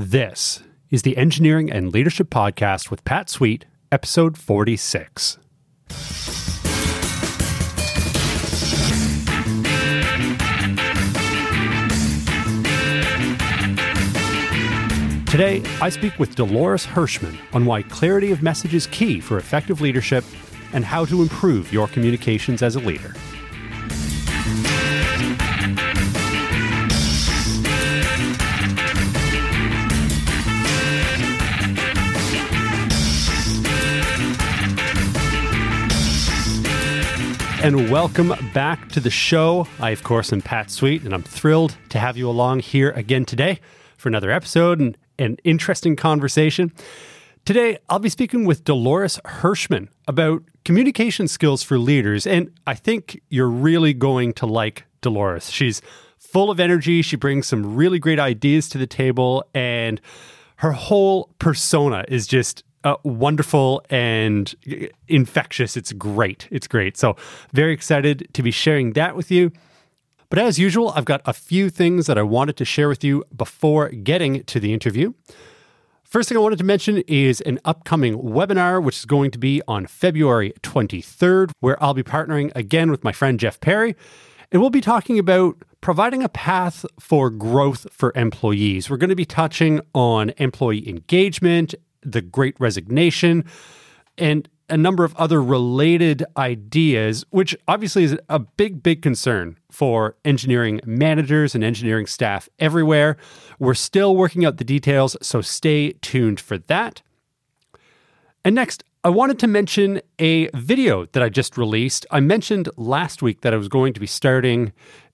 This is the Engineering and Leadership Podcast with Pat Sweet, episode 46. Today, I speak with Dolores Hirschman on why clarity of message is key for effective leadership and how to improve your communications as a leader. And welcome back to the show. I, of course, am Pat Sweet, and I'm thrilled to have you along here again today for another episode and an interesting conversation. Today, I'll be speaking with Dolores Hirschman about communication skills for leaders, and I think you're really going to like Dolores. She's full of energy, she brings some really great ideas to the table, and her whole persona is just uh, wonderful and infectious. It's great. It's great. So, very excited to be sharing that with you. But as usual, I've got a few things that I wanted to share with you before getting to the interview. First thing I wanted to mention is an upcoming webinar, which is going to be on February 23rd, where I'll be partnering again with my friend Jeff Perry. And we'll be talking about providing a path for growth for employees. We're going to be touching on employee engagement the Great Resignation, and a number of other related ideas, which obviously is a big, big concern for engineering managers and engineering staff everywhere. We're still working out the details, so stay tuned for that. And next, I wanted to mention a video that I just released. I mentioned last week that I was going to be starting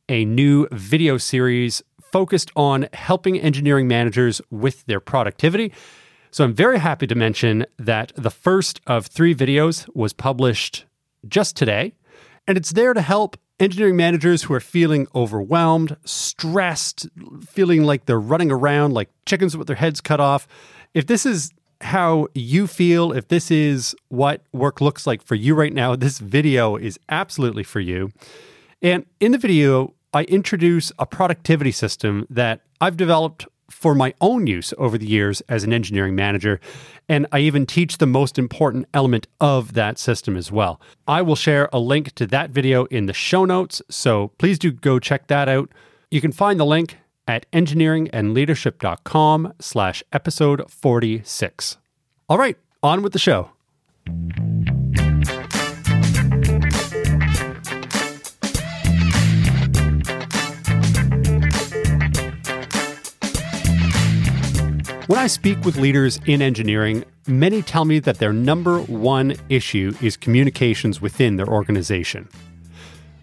a new video series focused on helping engineering managers with their productivity. So I'm very happy to mention that the first of three videos was published just today, and it's there to help engineering managers who are feeling overwhelmed, stressed, feeling like they're running around like chickens with their heads cut off. If this is how you feel, if this is what work looks like for you right now, this video is absolutely for you. And in the video, I introduce a productivity system that I've developed for my own use over the years as an engineering manager. And I even teach the most important element of that system as well. I will share a link to that video in the show notes. So please do go check that out. You can find the link at engineeringandleadership.com slash episode 46. All right, on with the show. When I speak with leaders in engineering, many tell me that their number one issue is communications within their organization.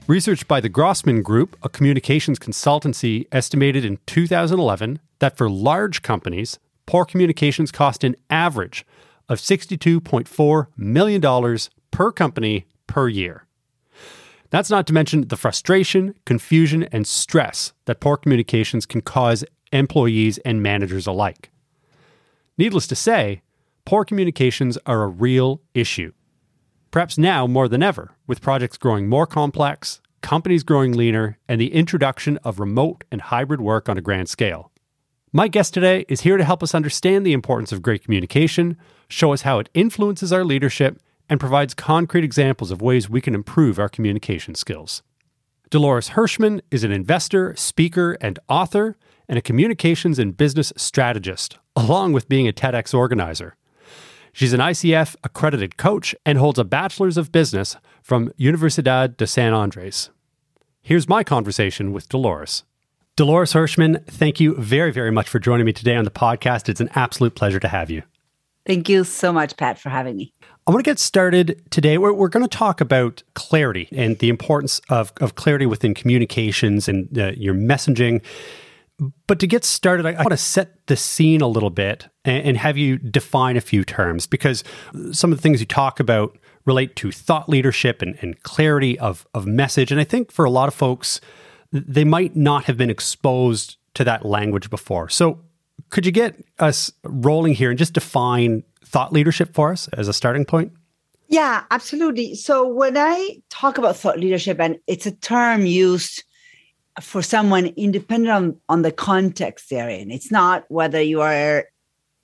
Research by the Grossman Group, a communications consultancy, estimated in 2011 that for large companies, poor communications cost an average of $62.4 million per company per year. That's not to mention the frustration, confusion, and stress that poor communications can cause employees and managers alike. Needless to say, poor communications are a real issue. Perhaps now more than ever, with projects growing more complex, companies growing leaner, and the introduction of remote and hybrid work on a grand scale. My guest today is here to help us understand the importance of great communication, show us how it influences our leadership, and provides concrete examples of ways we can improve our communication skills. Dolores Hirschman is an investor, speaker, and author and a communications and business strategist, along with being a TEDx organizer. She's an ICF accredited coach and holds a bachelor's of business from Universidad de San Andres. Here's my conversation with Dolores. Dolores Hirschman, thank you very, very much for joining me today on the podcast. It's an absolute pleasure to have you. Thank you so much, Pat, for having me. I want to get started today. We're, we're going to talk about clarity and the importance of, of clarity within communications and uh, your messaging. But to get started, I, I want to set the scene a little bit and, and have you define a few terms because some of the things you talk about relate to thought leadership and, and clarity of, of message. And I think for a lot of folks, they might not have been exposed to that language before. So, could you get us rolling here and just define thought leadership for us as a starting point? Yeah, absolutely. So, when I talk about thought leadership, and it's a term used for someone independent on, on the context they're in. It's not whether you are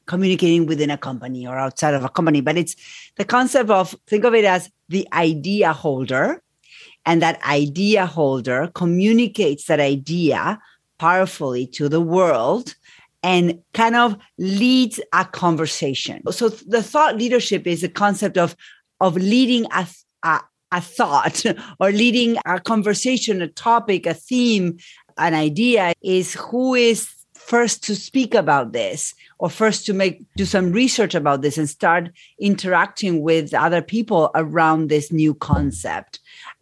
communicating within a company or outside of a company, but it's the concept of think of it as the idea holder. And that idea holder communicates that idea powerfully to the world and kind of leads a conversation. So the thought leadership is a concept of of leading a, a, a thought or leading a conversation, a topic, a theme, an idea is who is first to speak about this or first to make do some research about this and start interacting with other people around this new concept.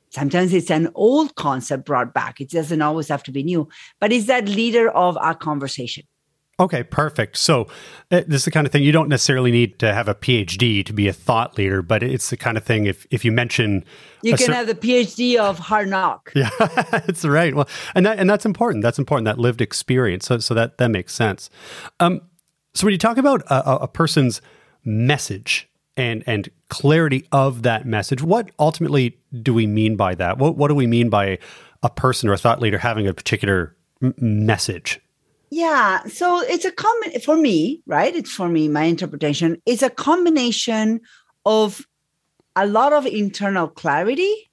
Sometimes it's an old concept brought back. It doesn't always have to be new but is that leader of our conversation Okay, perfect. So, uh, this is the kind of thing you don't necessarily need to have a PhD to be a thought leader, but it's the kind of thing if if you mention you can cer- have the PhD of hard knock. Yeah, that's right. Well, and that and that's important. That's important. That lived experience. So, so that that makes sense. Um, so when you talk about a, a person's message and and clarity of that message, what ultimately do we mean by that? What what do we mean by a person or a thought leader having a particular m- message? Yeah. So it's a common for me, right? It's for me, my interpretation. It's a combination of a lot of internal clarity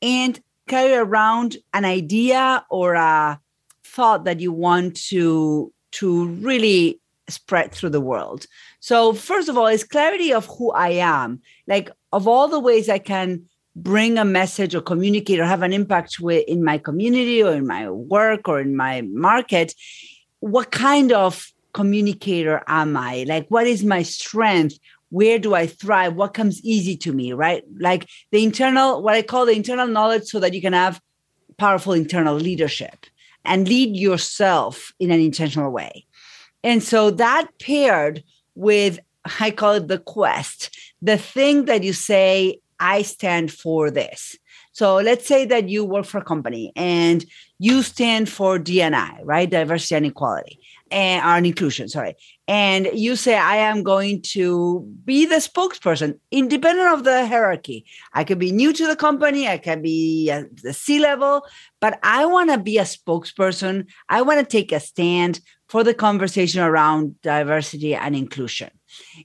and carry around an idea or a thought that you want to to really spread through the world. So first of all, it's clarity of who I am. Like of all the ways I can bring a message or communicate or have an impact with in my community or in my work or in my market what kind of communicator am i? Like what is my strength? Where do i thrive? What comes easy to me right? Like the internal what i call the internal knowledge so that you can have powerful internal leadership and lead yourself in an intentional way. And so that paired with i call it the quest the thing that you say I stand for this. So let's say that you work for a company and you stand for DNI, right? Diversity and equality and or inclusion, sorry. And you say, I am going to be the spokesperson, independent of the hierarchy. I could be new to the company, I can be at the C level, but I want to be a spokesperson. I want to take a stand for the conversation around diversity and inclusion.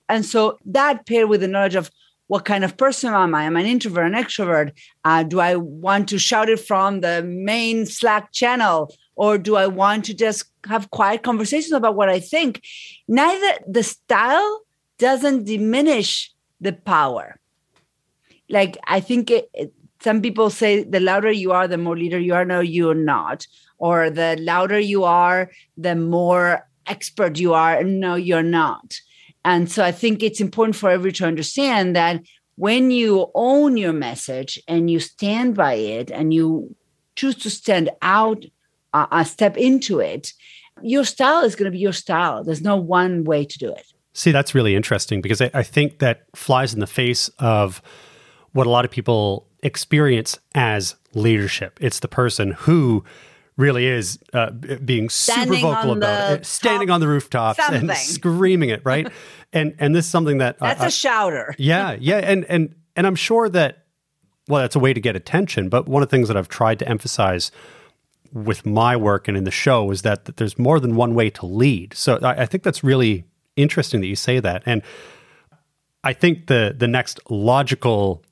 And so that paired with the knowledge of what kind of person am I? Am I an introvert, an extrovert? Uh, do I want to shout it from the main Slack channel? Or do I want to just have quiet conversations about what I think? Neither the style doesn't diminish the power. Like, I think it, it, some people say the louder you are, the more leader you are. No, you're not. Or the louder you are, the more expert you are. No, you're not and so I think it's important for everyone to understand that when you own your message and you stand by it and you choose to stand out, uh, uh step into it, your style is going to be your style. There's no one way to do it. See, that's really interesting because I, I think that flies in the face of what a lot of people experience as leadership. It's the person who really is uh, being super vocal about it, standing on the rooftops something. and screaming it, right? and and this is something that that's a shouter. yeah, yeah, and and and I'm sure that well, that's a way to get attention. But one of the things that I've tried to emphasize with my work and in the show is that, that there's more than one way to lead. So I, I think that's really interesting that you say that, and I think the the next logical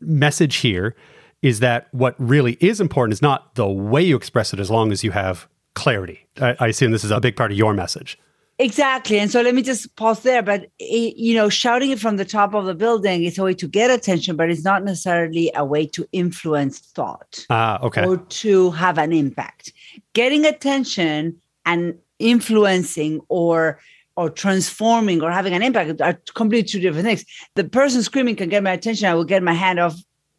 message here is that what really is important is not the way you express it as long as you have clarity. I, I assume this is a big part of your message. Exactly. And so let me just pause there. But, it, you know, shouting it from the top of the building is a way to get attention, but it's not necessarily a way to influence thought. Ah, uh, okay. Or to have an impact. Getting attention and influencing or or transforming or having an impact are completely two different things. The person screaming can get my attention. I will get my hand off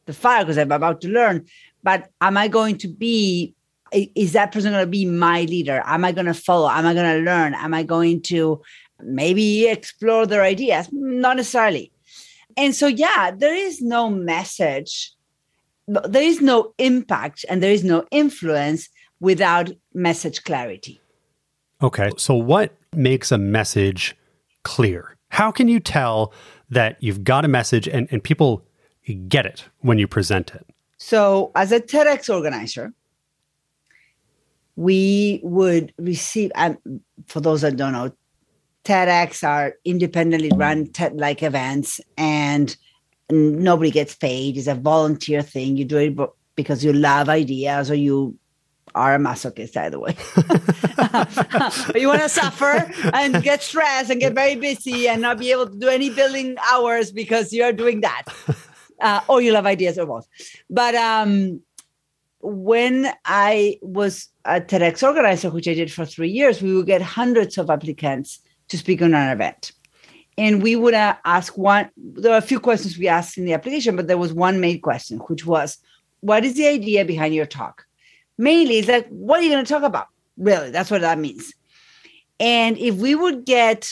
the fire because I'm about to learn. But am I going to be, is that person going to be my leader? Am I going to follow? Am I going to learn? Am I going to maybe explore their ideas? Not necessarily. And so, yeah, there is no message, there is no impact, and there is no influence without message clarity. Okay. So, what makes a message clear? How can you tell that you've got a message and, and people get it when you present it. So, as a TEDx organizer, we would receive, um, for those that don't know, TEDx are independently run TED like events and nobody gets paid. It's a volunteer thing. You do it because you love ideas or you are a masochist either way. but you want to suffer and get stressed and get very busy and not be able to do any billing hours because you're doing that. Uh, or you love ideas or both. But um, when I was a TEDx organizer, which I did for three years, we would get hundreds of applicants to speak on an event. And we would uh, ask one, there are a few questions we asked in the application, but there was one main question, which was, What is the idea behind your talk? Mainly, it's like, What are you going to talk about? Really, that's what that means. And if we would get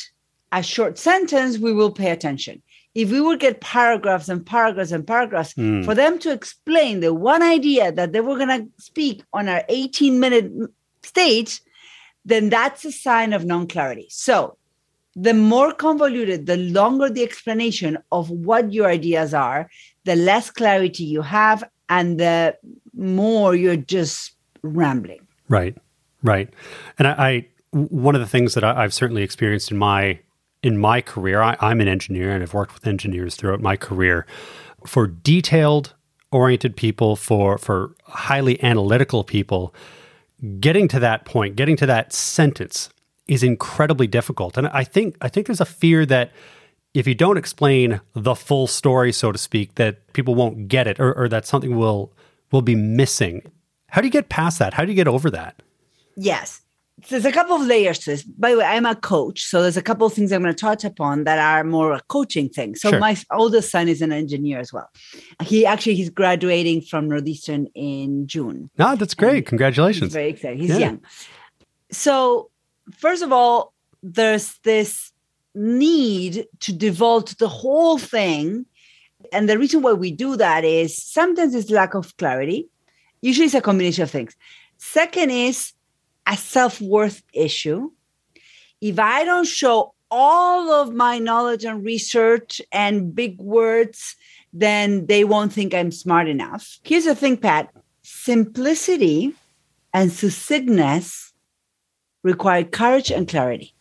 a short sentence, we will pay attention. If we would get paragraphs and paragraphs and paragraphs mm. for them to explain the one idea that they were going to speak on our 18 minute stage, then that's a sign of non clarity. So the more convoluted, the longer the explanation of what your ideas are, the less clarity you have, and the more you're just rambling. Right, right. And I, I one of the things that I, have certainly experienced in my in my career, I, I'm an engineer and I've worked with engineers throughout my career. For detailed oriented people, for for highly analytical people, getting to that point, getting to that sentence is incredibly difficult. And I think I think there's a fear that if you don't explain the full story, so to speak, that people won't get it or, or that something will will be missing. How do you get past that? How do you get over that? Yes. There's a couple of layers to this. By the way, I'm a coach, so there's a couple of things I'm going to touch upon that are more a coaching thing. So sure. my oldest son is an engineer as well. He actually he's graduating from Northeastern in June. No, that's great. Congratulations. very excited. He's yeah. young. So first of all, there's this need to devote the whole thing. And the reason why we do that is sometimes it's lack of clarity. Usually it's a combination of things. Second is a self worth issue. If I don't show all of my knowledge and research and big words, then they won't think I'm smart enough. Here's the thing, Pat simplicity and succinctness require courage and clarity.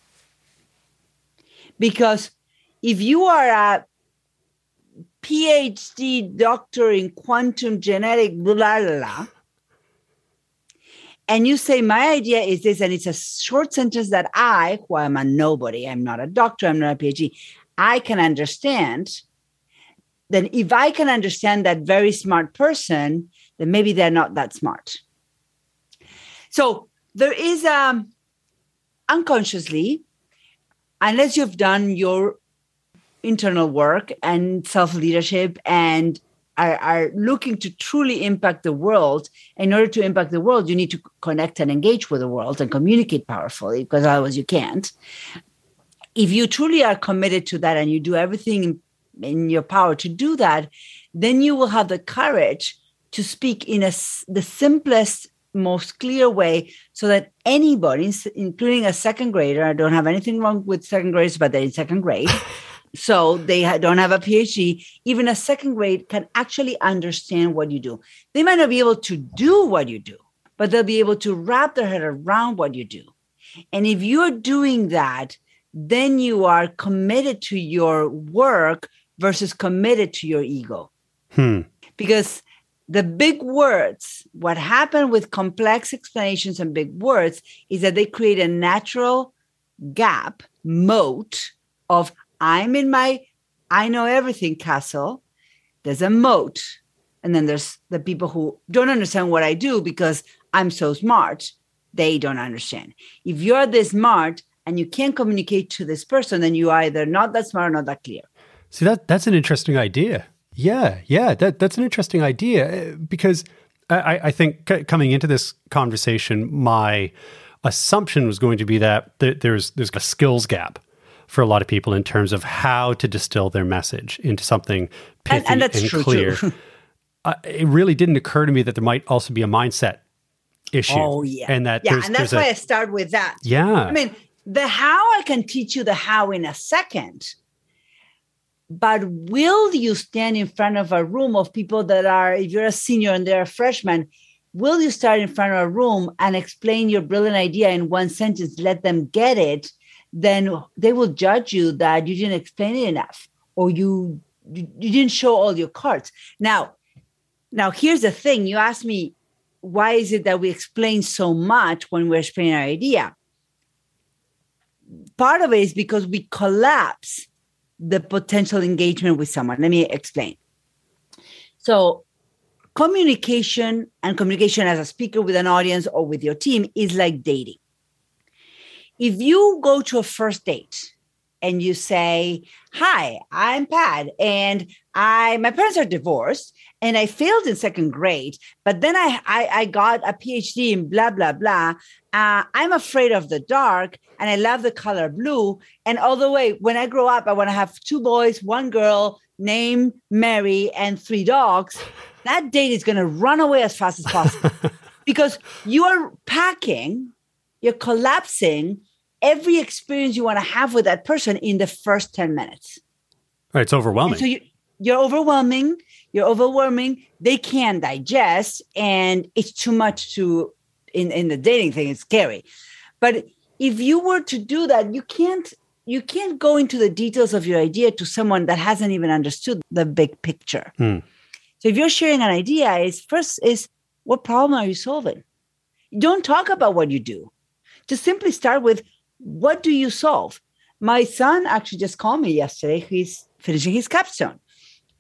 Because if you are a PhD doctor in quantum genetic, blah, blah, blah, and you say, My idea is this, and it's a short sentence that I, who am a nobody, I'm not a doctor, I'm not a PhD, I can understand, then if I can understand that very smart person, then maybe they're not that smart. So there is a um, unconsciously, unless you've done your internal work and self leadership and are, are, looking to truly impact the world, in order to impact the world, you need to connect and engage with the world and communicate powerfully because otherwise you can't. If you truly are committed to that and you do everything in, your power to do that, then you will have the courage to speak in a, the simplest most clear way so that anybody, including a second grader, I don't have anything wrong with second graders, but they're in second grade. so they don't have a PhD. Even a second grade can actually understand what you do. They might not be able to do what you do, but they'll be able to wrap their head around what you do. And if you're doing that, then you are committed to your work versus committed to your ego. Hmm. Because the big words, what happened with complex explanations and big words is that they create a natural gap, moat of I'm in my I know everything castle. There's a moat. And then there's the people who don't understand what I do because I'm so smart. They don't understand. If you're this smart and you can't communicate to this person, then you are either not that smart or not that clear. See that that's an interesting idea. Yeah, yeah, that that's an interesting idea eh, because I, I think c- coming into this conversation, my assumption was going to be that th- there's there's a skills gap for a lot of people in terms of how to distill their message into something pithy and, and, and clear. uh, it really didn't occur to me that there might also be a mindset issue. Oh yeah, and that yeah, and that's why a, I start with that. Yeah, I mean the how I can teach you the how in a second but will you stand in front of a room of people that are if you're a senior and they're a freshman will you start in front of a room and explain your brilliant idea in one sentence, let them get it, then they will judge you that you didn't explain it enough or you you, didn't show all your cards. Now, now here's the thing. You asked me why is it that we explain so much when we're explaining our idea? Part of it is because we collapse the potential engagement with someone. Let me explain. So, communication and communication as a speaker with an audience or with your team is like dating. If you go to a first date and you say, "Hi, I'm Pat, and I my parents are divorced, and I failed in second grade, but then I I, I got a PhD in blah blah blah. Uh, I'm afraid of the dark, and I love the color blue. And all the way, when I grow up, I want to have two boys, one girl, named Mary, and three dogs." That date is going to run away as fast as possible because you are packing, you're collapsing every experience you want to have with that person in the first 10 minutes. Right, it's overwhelming. And so you, you're overwhelming, you're overwhelming, they can't digest, and it's too much to in, in the dating thing, it's scary. But if you were to do that, you can't you can't go into the details of your idea to someone that hasn't even understood the big picture. Hmm. So if you're sharing an idea, is first is what problem are you solving? Don't talk about what you do. Just simply start with what do you solve? My son actually just called me yesterday. He's finishing his capstone.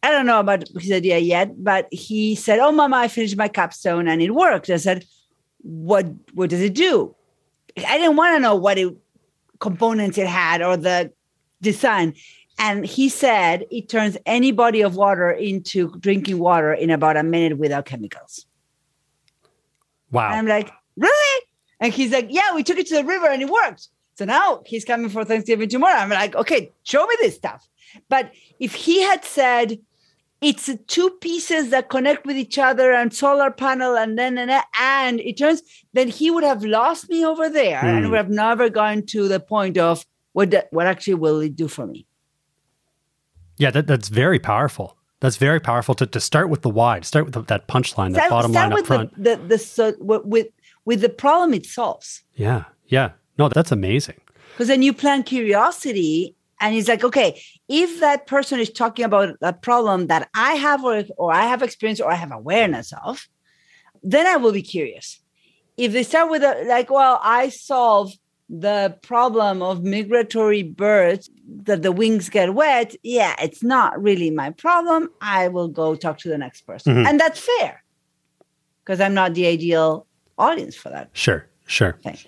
I don't know about his idea yet, but he said, "Oh, Mama, I finished my capstone and it worked." I said, "What? What does it do?" I didn't want to know what it, components it had or the design. And he said it turns any body of water into drinking water in about a minute without chemicals. Wow. And I'm like, really? And he's like, yeah, we took it to the river and it worked. So now he's coming for Thanksgiving tomorrow. I'm like, okay, show me this stuff. But if he had said it's two pieces that connect with each other and solar panel and then and, and it turns, then he would have lost me over there Hmm. and would have never gone to the point of what the, what actually will it do for me. Yeah, that, that's very powerful. That's very powerful to, to start with the why, to start with the, that punchline, that bottom line up front. The, the, the so, with with the problem it solves. yeah, yeah. No, that's amazing. because then you plant curiosity and it's like okay if that person is talking about a problem that i have or, or i have experience or i have awareness of then i will be curious if they start with a like well i solve the problem of migratory birds that the wings get wet yeah it's not really my problem i will go talk to the next person Mhm. and that's fair because i'm not the ideal audience for that Sure, sure. thing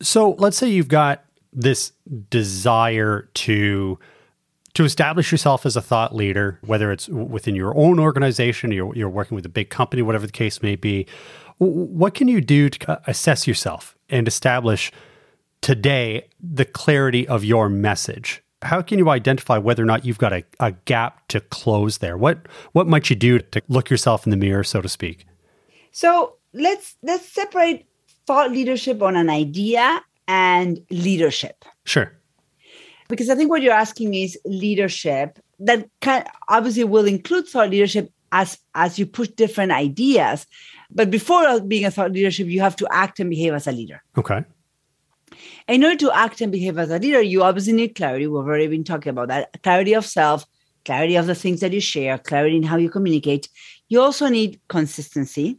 So let's say you've got this desire to to establish yourself as a thought leader, whether it's within your own organization, or you're, you're working with a big company, whatever the case may be. What can you do to assess yourself and establish today the clarity of your message? How can you identify whether or not you've got a, a gap to close there? What what might you do to look yourself in the mirror, so to speak? So let's let's separate thought leadership on an idea and leadership Sure. because I think what you're asking is leadership that can obviously will include thought leadership as as you push different ideas. But before being a thought leadership, you have to act and behave as a leader. Okay. In order to act and behave as a leader, you obviously need clarity. We've already been talking about that clarity of self, clarity of the things that you share, clarity in how you communicate. You also need consistency,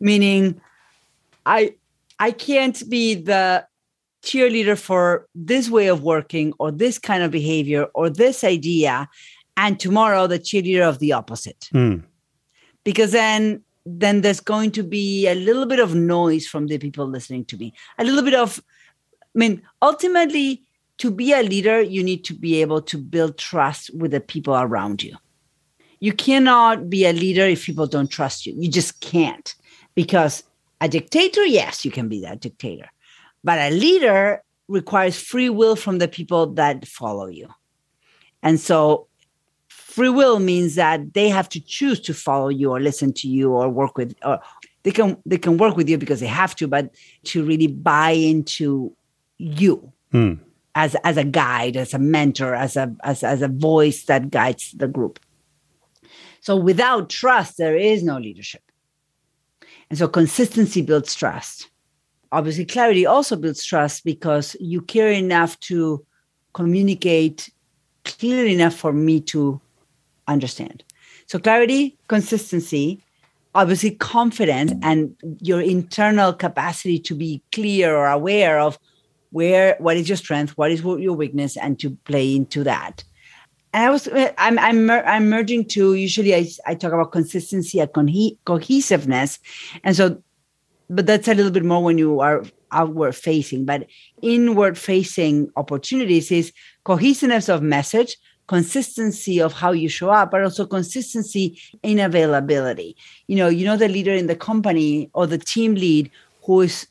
meaning I I can't be the cheerleader for this way of working or this kind of behavior or this idea, and tomorrow the cheerleader of the opposite. Hmm. because then then there's going to be a little bit of noise from the people listening to me. A little bit of i mean ultimately to be a leader you need to be able to build trust with the people around you. You cannot be a leader if people don't trust you. You just can't because a dictator yes you can be that dictator but a leader requires free will from the people that follow you and so free will means that they have to choose to follow you or listen to you or work with or they can they can work with you because they have to but to really buy into you Hmm. as as a guide as a mentor as a as, as a voice that guides the group So without trust, there is no leadership. And so consistency builds trust. Obviously, clarity also builds trust because you care enough to communicate clearly enough for me to understand. So clarity, consistency, obviously confidence and your internal capacity to be clear or aware of where what is your strength, what is your weakness, and to play into that. And I was I'm I'm I'm merging to usually I, I talk about consistency and cohesiveness, and so, but that's a little bit more when you are outward facing. But inward facing opportunities is cohesiveness of message, consistency of how you show up, but also consistency in availability. You know, you know the leader in the company or the team lead who is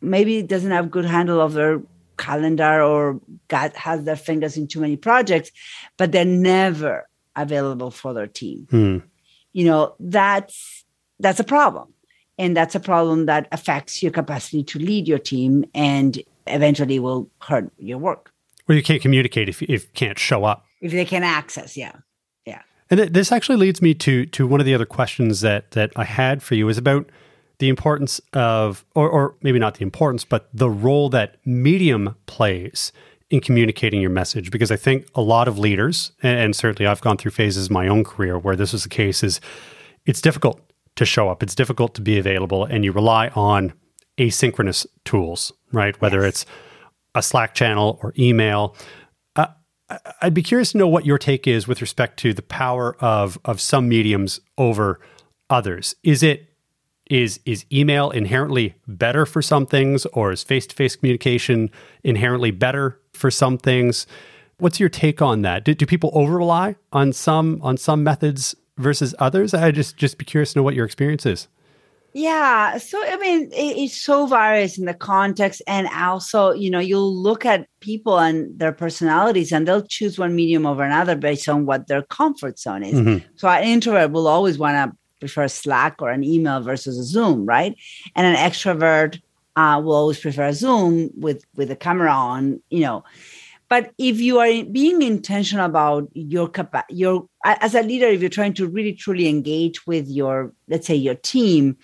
maybe doesn't have good handle of their calendar or got has their fingers in too many projects, but they're never available for their team. Hmm. You know, that's that's a problem. And that's a problem that affects your capacity to lead your team and eventually will hurt your work. Well, you can't communicate if, if you can't show up if they can access yeah yeah and this actually leads me to to one of the other questions that that i had for you is about the importance of or, or maybe not the importance but the role that medium plays in communicating your message because i think a lot of leaders and certainly i've gone through phases in my own career where this was the case is it's difficult to show up it's difficult to be available and you rely on asynchronous tools right whether yes. it's a slack channel or email uh, I'd be curious to know what your take is with respect to the power of of some mediums over others. Is it is is email inherently better for some things or is face-to-face communication inherently better for some things? What's your take on that? Do, do people over rely on some on some methods versus others? I just just be curious to know what your experience is. Yeah. So, I mean, it, it's so various in the context. And also, you know, you'll look at people and their personalities and they'll choose one medium over another based on what their comfort zone is. Mm-hmm. So, an introvert will always want to prefer Slack or an email versus a Zoom, right? And an extrovert uh, will always prefer a Zoom with, with the camera on, you know. But if you are being intentional about your capa- your as a leader, if you're trying to really truly engage with your, let's say, your team,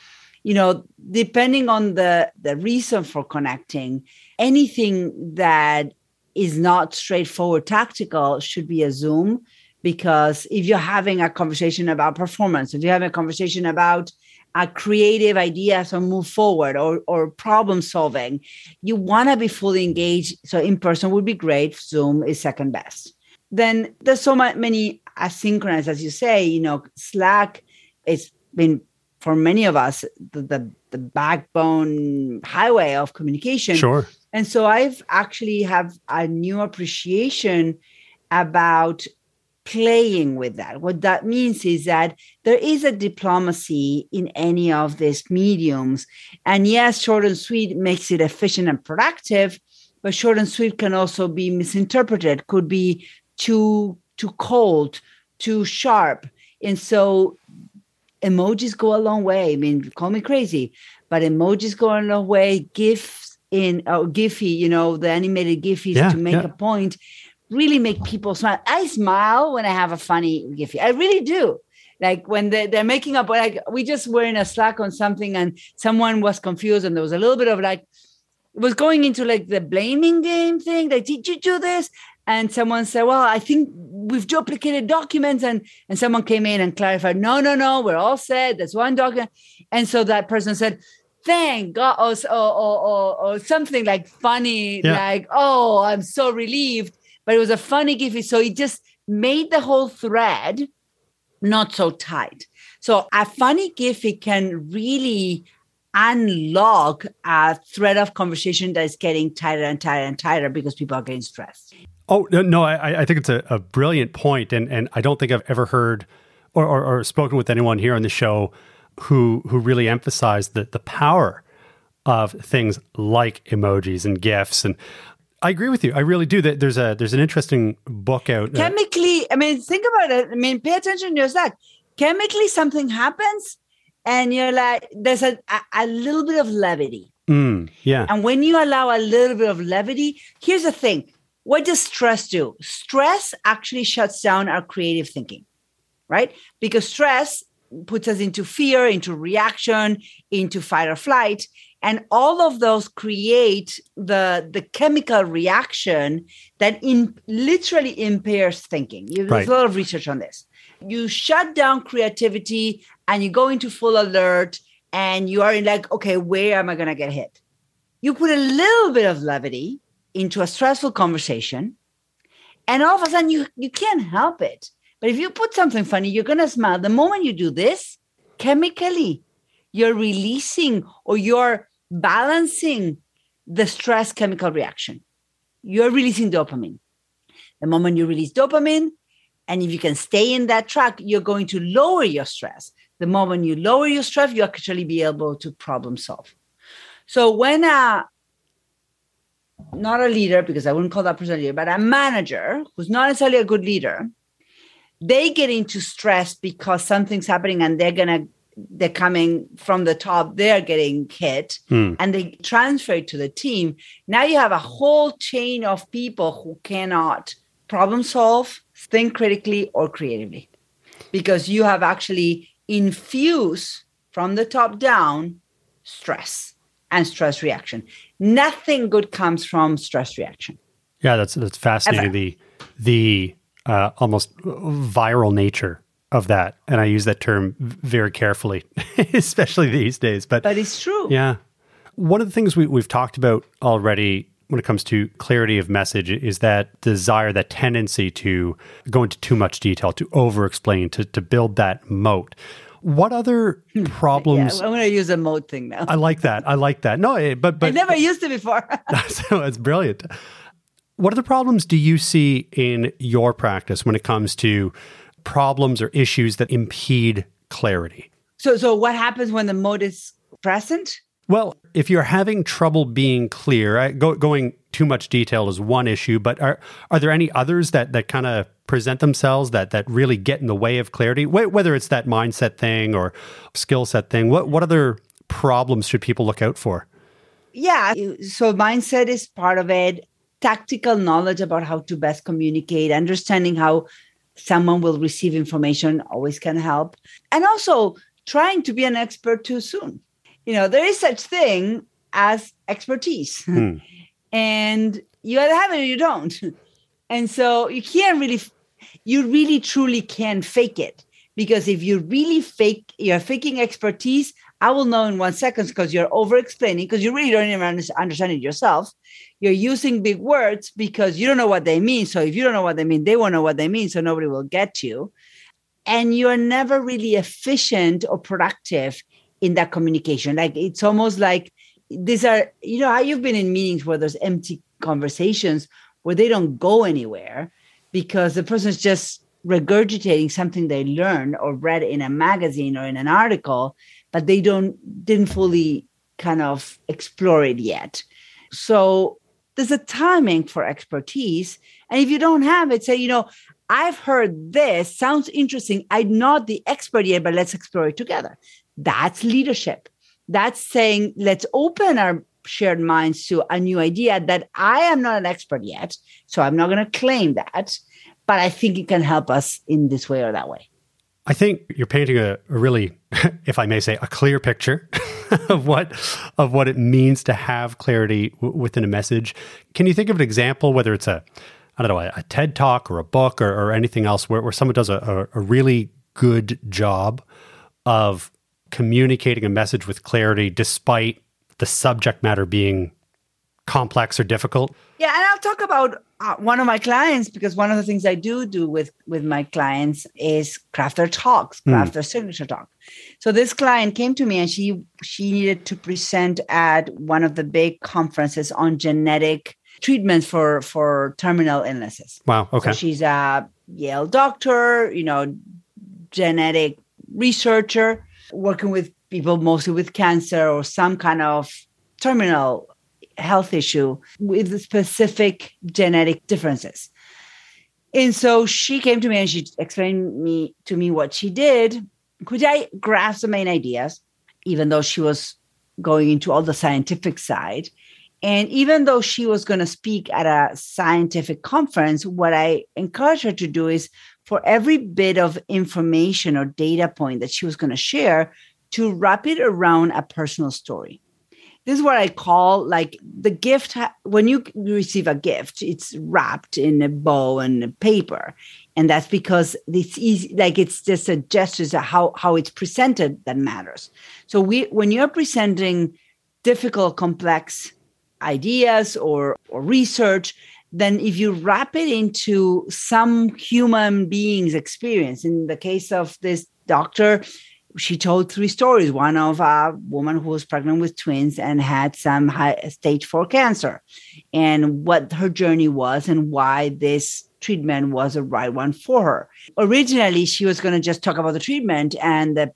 you know depending on the the reason for connecting anything that is not straightforward tactical should be a zoom because if you're having a conversation about performance if you're having a conversation about a creative ideas or move forward or, or problem solving you want to be fully engaged. So in person would be great. Zoom is second best. Then there's so many asynchronous as you say you know slack it's been for many of us the, the, the backbone highway of communication. Sure. And so i've actually have a new appreciation about playing with that what that means is that there is a diplomacy in any of these mediums and yes short and sweet makes it efficient and productive but short and sweet can also be misinterpreted could be too too cold too sharp and so emojis go a long way. I mean, call me crazy, but emojis go a long way. GIFs in oh, Giphy, you know, the animated Giphies yeah, to make yeah. a point, really make people smile. I smile when I have a funny Giphy. I really do. Like when they, they're making up, like we just were in a Slack on something and someone was confused and there was a little bit of like, it was going into like the blaming game thing. Like, did you do this? and someone said, "Well, I think we've duplicated documents," and and someone came in and clarified, "No, no, no, we're all set. That's one document." And so that person said, "Thank God," or or or, or something like funny, yeah. like, "Oh, I'm so relieved." But it was a funny gift, so it just made the whole thread not so tight. So a funny gift it can really unlock a thread of conversation that is getting tighter and tighter and tighter because people are getting stressed. Oh no, I, I think it's a, a, brilliant point, and and I don't think I've ever heard or, or, or, spoken with anyone here on the show who who really emphasized the the power of things like emojis and gifs and. I agree with you. I really do. That there's a there's an interesting book out. Uh, Chemically, I mean, think about it. I mean, pay attention to that. Chemically, something happens, and you're like, there's a a, a little bit of levity. Mm, yeah. And when you allow a little bit of levity, here's the thing: what does stress do? Stress actually shuts down our creative thinking. right? Because stress puts us into fear, into reaction, into fight or flight. And all of those create the, the chemical reaction that in literally impairs thinking. There's right. a lot of research on this. You shut down creativity and you go into full alert and you are in like, okay, where am I going to get hit? You put a little bit of levity into a stressful conversation, and all of a sudden you, you can't help it. But if you put something funny, you're going to smile. The moment you do this, chemically, you're releasing or you're balancing the stress chemical reaction. You're releasing dopamine. The moment you release dopamine, and if you can stay in that track, you're going to lower your stress. The moment you lower your stress, you actually be able to problem solve. So when a not a leader, because I wouldn't call that person a leader, but a manager who's not necessarily a good leader, they get into stress because something's happening and they're gonna they're coming from the top, they're getting hit, hmm. and they transfer it to the team. Now you have a whole chain of people who cannot problem solve, think critically or creatively, because you have actually infused from the top down stress and stress reaction. Nothing good comes from stress reaction. Yeah, that's that's fascinating. Ever. The the uh, almost viral nature of that, and I use that term very carefully, especially these days. But but it's true. Yeah, one of the things we, we've talked about already when it comes to clarity of message is that desire, that tendency to go into too much detail, to over explain, to, to build that moat. What other problems? Yeah, I'm going to use a moat thing now. I like that. I like that. No, eh, but but I never used it before. so it's brilliant. What other problems do you see in your practice when it comes to problems or issues that impede clarity? So, so what happens when the mode is present? Well, if you're having trouble being clear, I, go, going too much detail is one issue, but are are there any others that that kind of present themselves that that really get in the way of clarity? Whether it's that mindset thing or skill set thing, what what other problems should people look out for? Yeah, so mindset is part of it. Tactical knowledge about how to best communicate, understanding how someone will receive information always can help, and also trying to be an expert too soon you know, there is such thing as expertise. Hmm. and you either have it or you don't. And so you can't really, you really truly can fake it. Because if you really fake, you're faking expertise, I will know in one second because you're over explaining, because you really don't even understand it yourself. You're using big words because you don't know what they mean. So if you don't know what they mean, they won't know what they mean. So nobody will get you. And you're never really efficient or productive in that communication. Like it's almost like these are, you know, how you've been in meetings where there's empty conversations where they don't go anywhere because the person's just regurgitating something they learned or read in a magazine or in an article, but they don't didn't fully kind of explore it yet. So there's a timing for expertise. And if you don't have it, say, you know, I've heard this, sounds interesting. I'm not the expert yet, but let's explore it together. That's leadership. That's saying, let's open our shared minds to a new idea that I am not an expert yet. So I'm not going to claim that, but I think it can help us in this way or that way. I think you're painting a, a really, if I may say, a clear picture of what of what it means to have clarity w- within a message. Can you think of an example, whether it's a I don't know, a, a TED talk or a book or, or anything else where, where someone does a, a, a really good job of communicating a message with clarity despite the subject matter being complex or difficult? Yeah, and I'll talk about uh, one of my clients because one of the things I do do with with my clients is craft their talks, hmm. craft mm. their signature talk. So this client came to me and she she needed to present at one of the big conferences on genetic treatments for for terminal illnesses. Wow. Okay. So she's a Yale doctor, you know, genetic researcher working with people mostly with cancer or some kind of terminal health issue with specific genetic differences. And so she came to me and she explained me to me what she did, Could I grasp the main ideas, even though she was going into all the scientific side. And even though she was going to speak at a scientific conference, what I encouraged her to do is for every bit of information or data point that she was going to share to wrap it around a personal story this is what I call like the gift. When you receive a gift, it's wrapped in a bow and a paper, and that's because it's easy. Like it's just a gesture how how it's presented that matters. So we, when you're presenting difficult, complex ideas or or research, then if you wrap it into some human being's experience, in the case of this doctor, she told three stories. One of a woman who was pregnant with twins and had some high stage four cancer. And what her journey was and why this treatment was the right one for her. Originally she was going to just talk about the treatment and the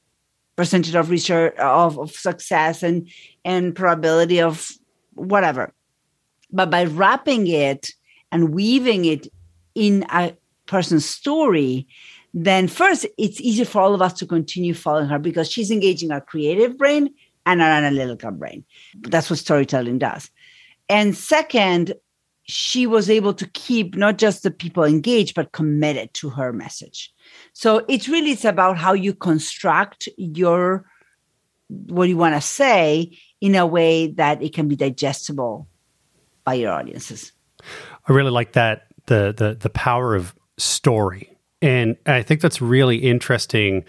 percentage of research of, of success and and probability of whatever. But by wrapping it and weaving it in a person's story then first it's easier for all of us to continue following her because she's engaging our creative brain and our analytical brain. That's what storytelling does. And second, she was able to keep not just the people engaged but committed to her message. So it's really it's about how you construct your what you want to say in a way that it can be digestible by your audiences. I really like that the the the power of story and I think that's really interesting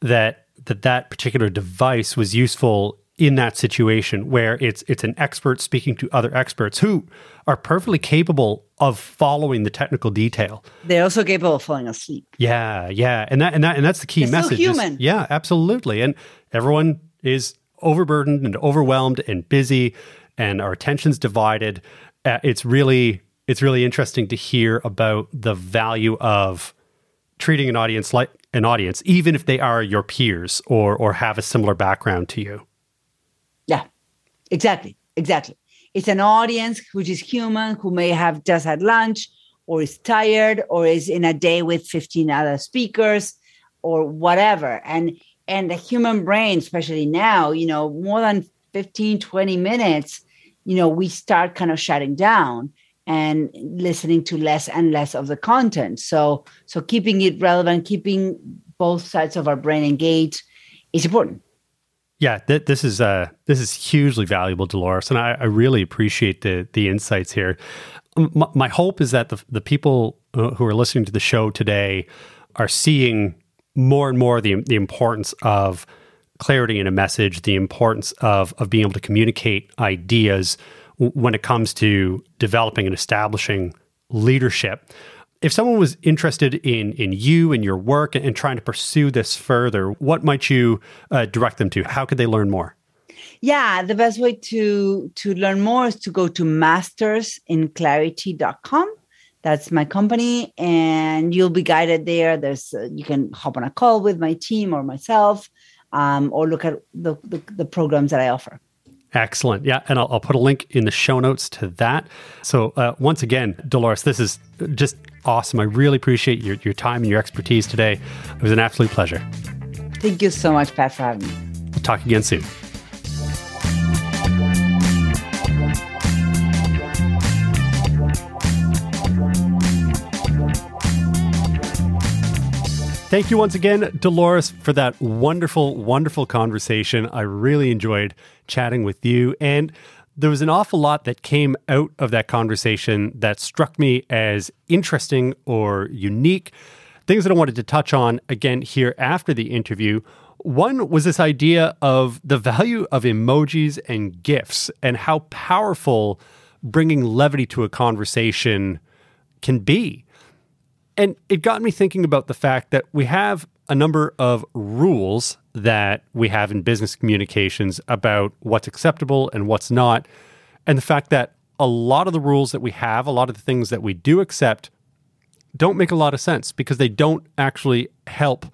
that that that particular device was useful in that situation where it's it's an expert speaking to other experts who are perfectly capable of following the technical detail. They're also capable of falling asleep. Yeah, yeah, and that and that and that's the key They're message. Still human. Is, yeah, absolutely. And everyone is overburdened and overwhelmed and busy, and our attention's divided. Uh, it's really it's really interesting to hear about the value of treating an audience like an audience, even if they are your peers or or have a similar background to you. Yeah, exactly, exactly. It's an audience which is human, who may have just had lunch, or is tired, or is in a day with fifteen other speakers, or whatever. And and the human brain, especially now, you know, more than 15, 20 minutes, you know, we start kind of shutting down and listening to less and less of the content. So so keeping it relevant, keeping both sides of our brain engaged is important. Yeah, th- this is uh, this is hugely valuable, Dolores, and I, I really appreciate the the insights here. M- my hope is that the the people who are listening to the show today are seeing more and more the the importance of clarity in a message, the importance of of being able to communicate ideas when it comes to developing and establishing leadership. If someone was interested in in you and your work and, trying to pursue this further, what might you uh, direct them to? How could they learn more? Yeah, the best way to to learn more is to go to mastersinclarity.com. That's my company, and you'll be guided there. There's uh, you can hop on a call with my team or myself, um, or look at the, the the programs that I offer. Excellent. Yeah. And I'll, I'll, put a link in the show notes to that. So, uh, once again, Dolores, this is just awesome. I really appreciate your, your time and your expertise today. It was an absolute pleasure. Thank you so much, Pat, for having me. We'll talk again soon. Thank you once again, Dolores, for that wonderful, wonderful conversation. I really enjoyed chatting with you. And there was an awful lot that came out of that conversation that struck me as interesting or unique. Things that I wanted to touch on again here after the interview. One was this idea of the value of emojis and GIFs and how powerful bringing levity to a conversation can be. And it got me thinking about the fact that we have a number of rules that we have in business communications about what's acceptable and what's not. And the fact that a lot of the rules that we have, a lot of the things that we do accept, don't make a lot of sense because they don't actually help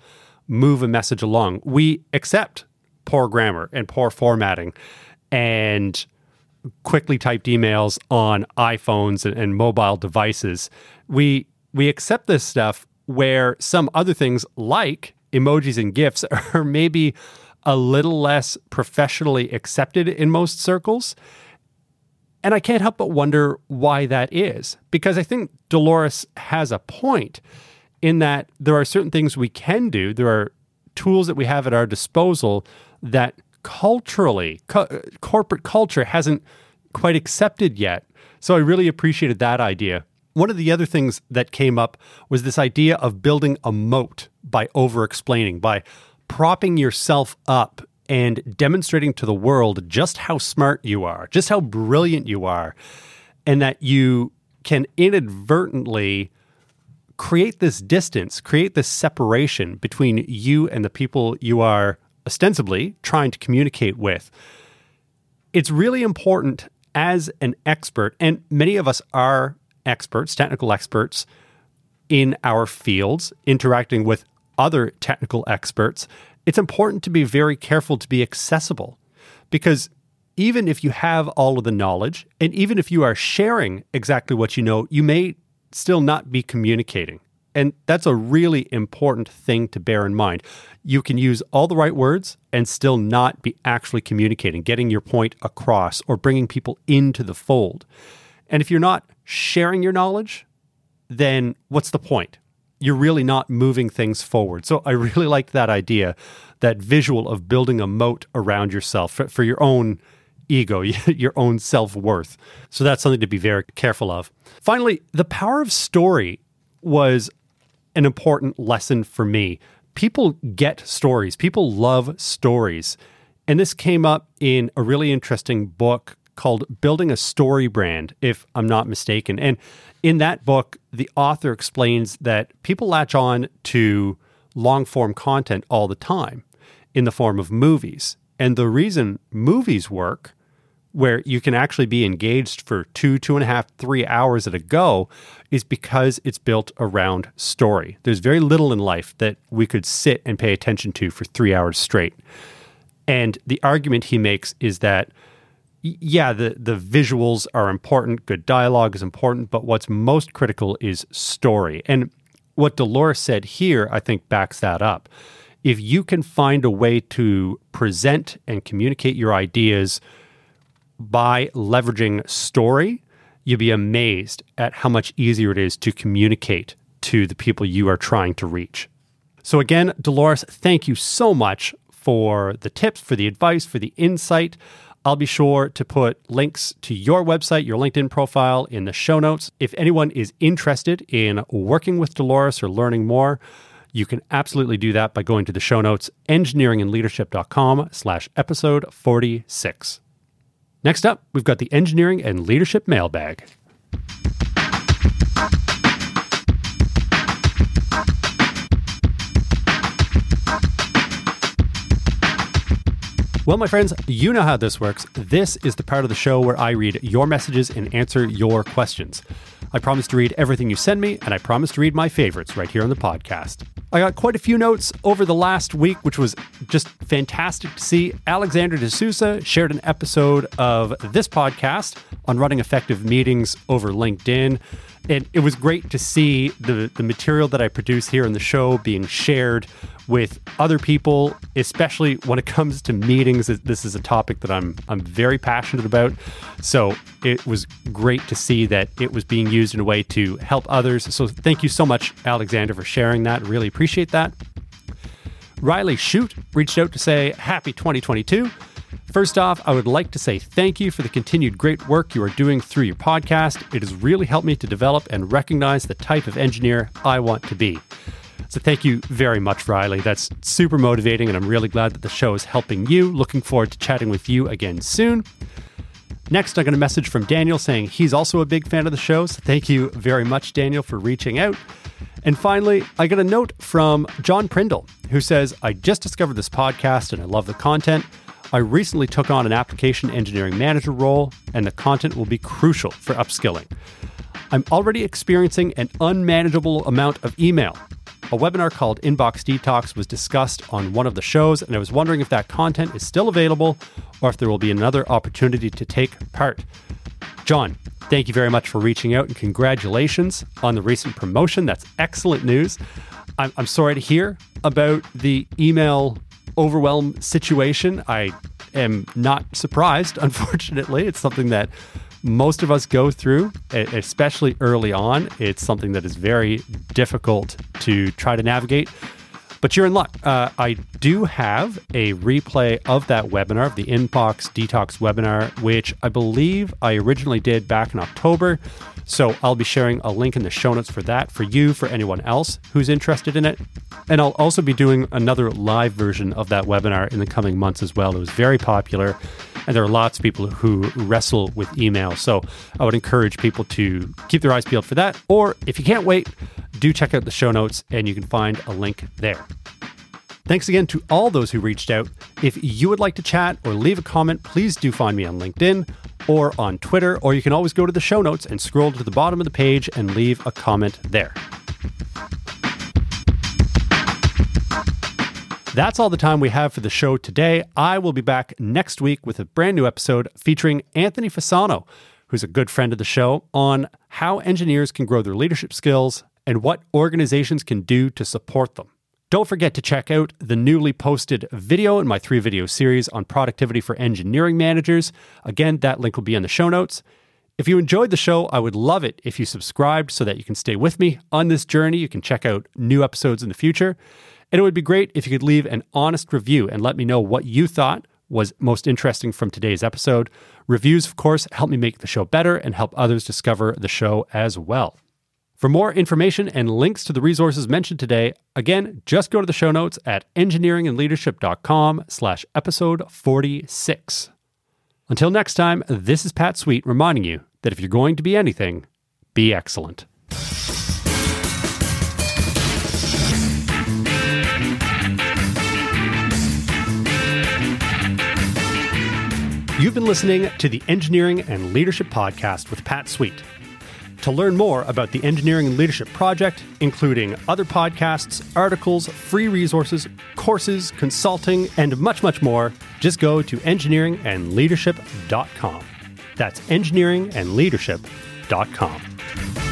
move a message along. We accept poor grammar and poor formatting and quickly typed emails on iPhones and, mobile devices. We we accept this stuff where some other things like emojis and GIFs are maybe a little less professionally accepted in most circles. And I can't help but wonder why that is, because I think Dolores has a point in that there are certain things we can do. There are tools that we have at our disposal that culturally, co- corporate culture hasn't quite accepted yet. So I really appreciated that idea. One of the other things that came up was this idea of building a moat by over explaining, by propping yourself up and demonstrating to the world just how smart you are, just how brilliant you are, and that you can inadvertently create this distance, create this separation between you and the people you are ostensibly trying to communicate with. It's really important as an expert, and many of us are experts, technical experts in our fields, interacting with other technical experts. It's important to be very careful to be accessible because even if you have all of the knowledge, and even if you are sharing exactly what you know, you may still not be communicating. And that's a really important thing to bear in mind. You can use all the right words and still not be actually communicating, getting your point across, or bringing people into the fold. And if you're not sharing your knowledge, then what's the point? You're really not moving things forward. So I really liked that idea, that visual of building a moat around yourself for, for your own ego, your own self worth. So that's something to be very careful of. Finally, the power of story was an important lesson for me. People get stories, people love stories. And this came up in a really interesting book called Building a Story Brand, if I'm not mistaken. And in that book, the author explains that people latch on to long form content all the time in the form of movies. And the reason movies work where you can actually be engaged for two, two and a half, three hours at a go is because it's built around story. There's very little in life that we could sit and pay attention to for three hours straight. And the argument he makes is that, yeah, the, the visuals are important, good dialogue is important, but what's most critical is story. And what Dolores said here, I think, backs that up. If you can find a way to present and communicate your ideas, by leveraging story, you'll be amazed at how much easier it is to communicate to the people you are trying to reach. So, again, Dolores, thank you so much for the tips, for the advice, for the insight. I'll be sure to put links to your website, your LinkedIn profile in the show notes. If anyone is interested in working with Dolores or learning more, you can absolutely do that by going to the show notes, engineeringandleadership.com slash episode 46. Next up, we've got the engineering and leadership mailbag. Well, my friends, you know how this works. This is the part of the show where I read your messages and answer your questions. I promise to read everything you send me, and I promise to read my favorites right here on the podcast. I got quite a few notes over the last week, which was just fantastic to see. Alexander D'Souza shared an episode of this podcast on running effective meetings over LinkedIn. And it was great to see the, the material that I produce here in the show being shared with other people, especially when it comes to meetings. This is a topic that I'm I'm very passionate about. So it was great to see that it was being used in a way to help others. So thank you so much, Alexander, for sharing that. Really appreciate that. Riley Shoot reached out to say happy 2022. First off, I would like to say thank you for the continued great work you are doing through your podcast. It has really helped me to develop and recognize the type of engineer I want to be. So thank you very much, Riley. That's super motivating, and I'm really glad that the show is helping you. Looking forward to chatting with you again soon. Next, I got a message from Daniel saying he's also a big fan of the show. So thank you very much, Daniel, for reaching out. And finally, I got a note from John Prindle, who says, I just discovered this podcast and I love the content. I recently took on an application engineering manager role, and the content will be crucial for upskilling. I'm already experiencing an unmanageable amount of email. A webinar called Inbox Detox was discussed on one of the shows, and I was wondering if that content is still available or if there will be another opportunity to take part. John, thank you very much for reaching out and congratulations on the recent promotion. That's excellent news. I'm, I'm sorry to hear about the email overwhelm situation. I am not surprised, unfortunately. It's something that most of us go through, especially early on. It's something that is very difficult to try to navigate. But you're in luck. Uh, I do have a replay of that webinar, of the Inbox Detox webinar, which I believe I originally did back in October. So I'll be sharing a link in the show notes for that for you, for anyone else who's interested in it. And I'll also be doing another live version of that webinar in the coming months as well. It was very popular, and there are lots of people who wrestle with email. So I would encourage people to keep their eyes peeled for that. Or if you can't wait, do check out the show notes and you can find a link there. Thanks again to all those who reached out. If you would like to chat or leave a comment, please do find me on LinkedIn or on Twitter, or you can always go to the show notes and scroll to the bottom of the page and leave a comment there. That's all the time we have for the show today. I will be back next week with a brand new episode featuring Anthony Fasano, who's a good friend of the show, on how engineers can grow their leadership skills and what organizations can do to support them. Don't forget to check out the newly posted video in my three video series on productivity for engineering managers. Again, that link will be in the show notes. If you enjoyed the show, I would love it if you subscribed so that you can stay with me on this journey. You can check out new episodes in the future. And it would be great if you could leave an honest review and let me know what you thought was most interesting from today's episode. Reviews, of course, help me make the show better and help others discover the show as well. For more information and links to the resources mentioned today, again, just go to the show notes at engineeringandleadership.com slash episode 46. Until next time, this is Pat Sweet reminding you that if you're going to be anything, be excellent. You've been listening to the Engineering and Leadership Podcast with Pat Sweet. To learn more about the Engineering and Leadership Project, including other podcasts, articles, free resources, courses, consulting, and much, much more, just go to engineeringandleadership.com. That's engineeringandleadership.com.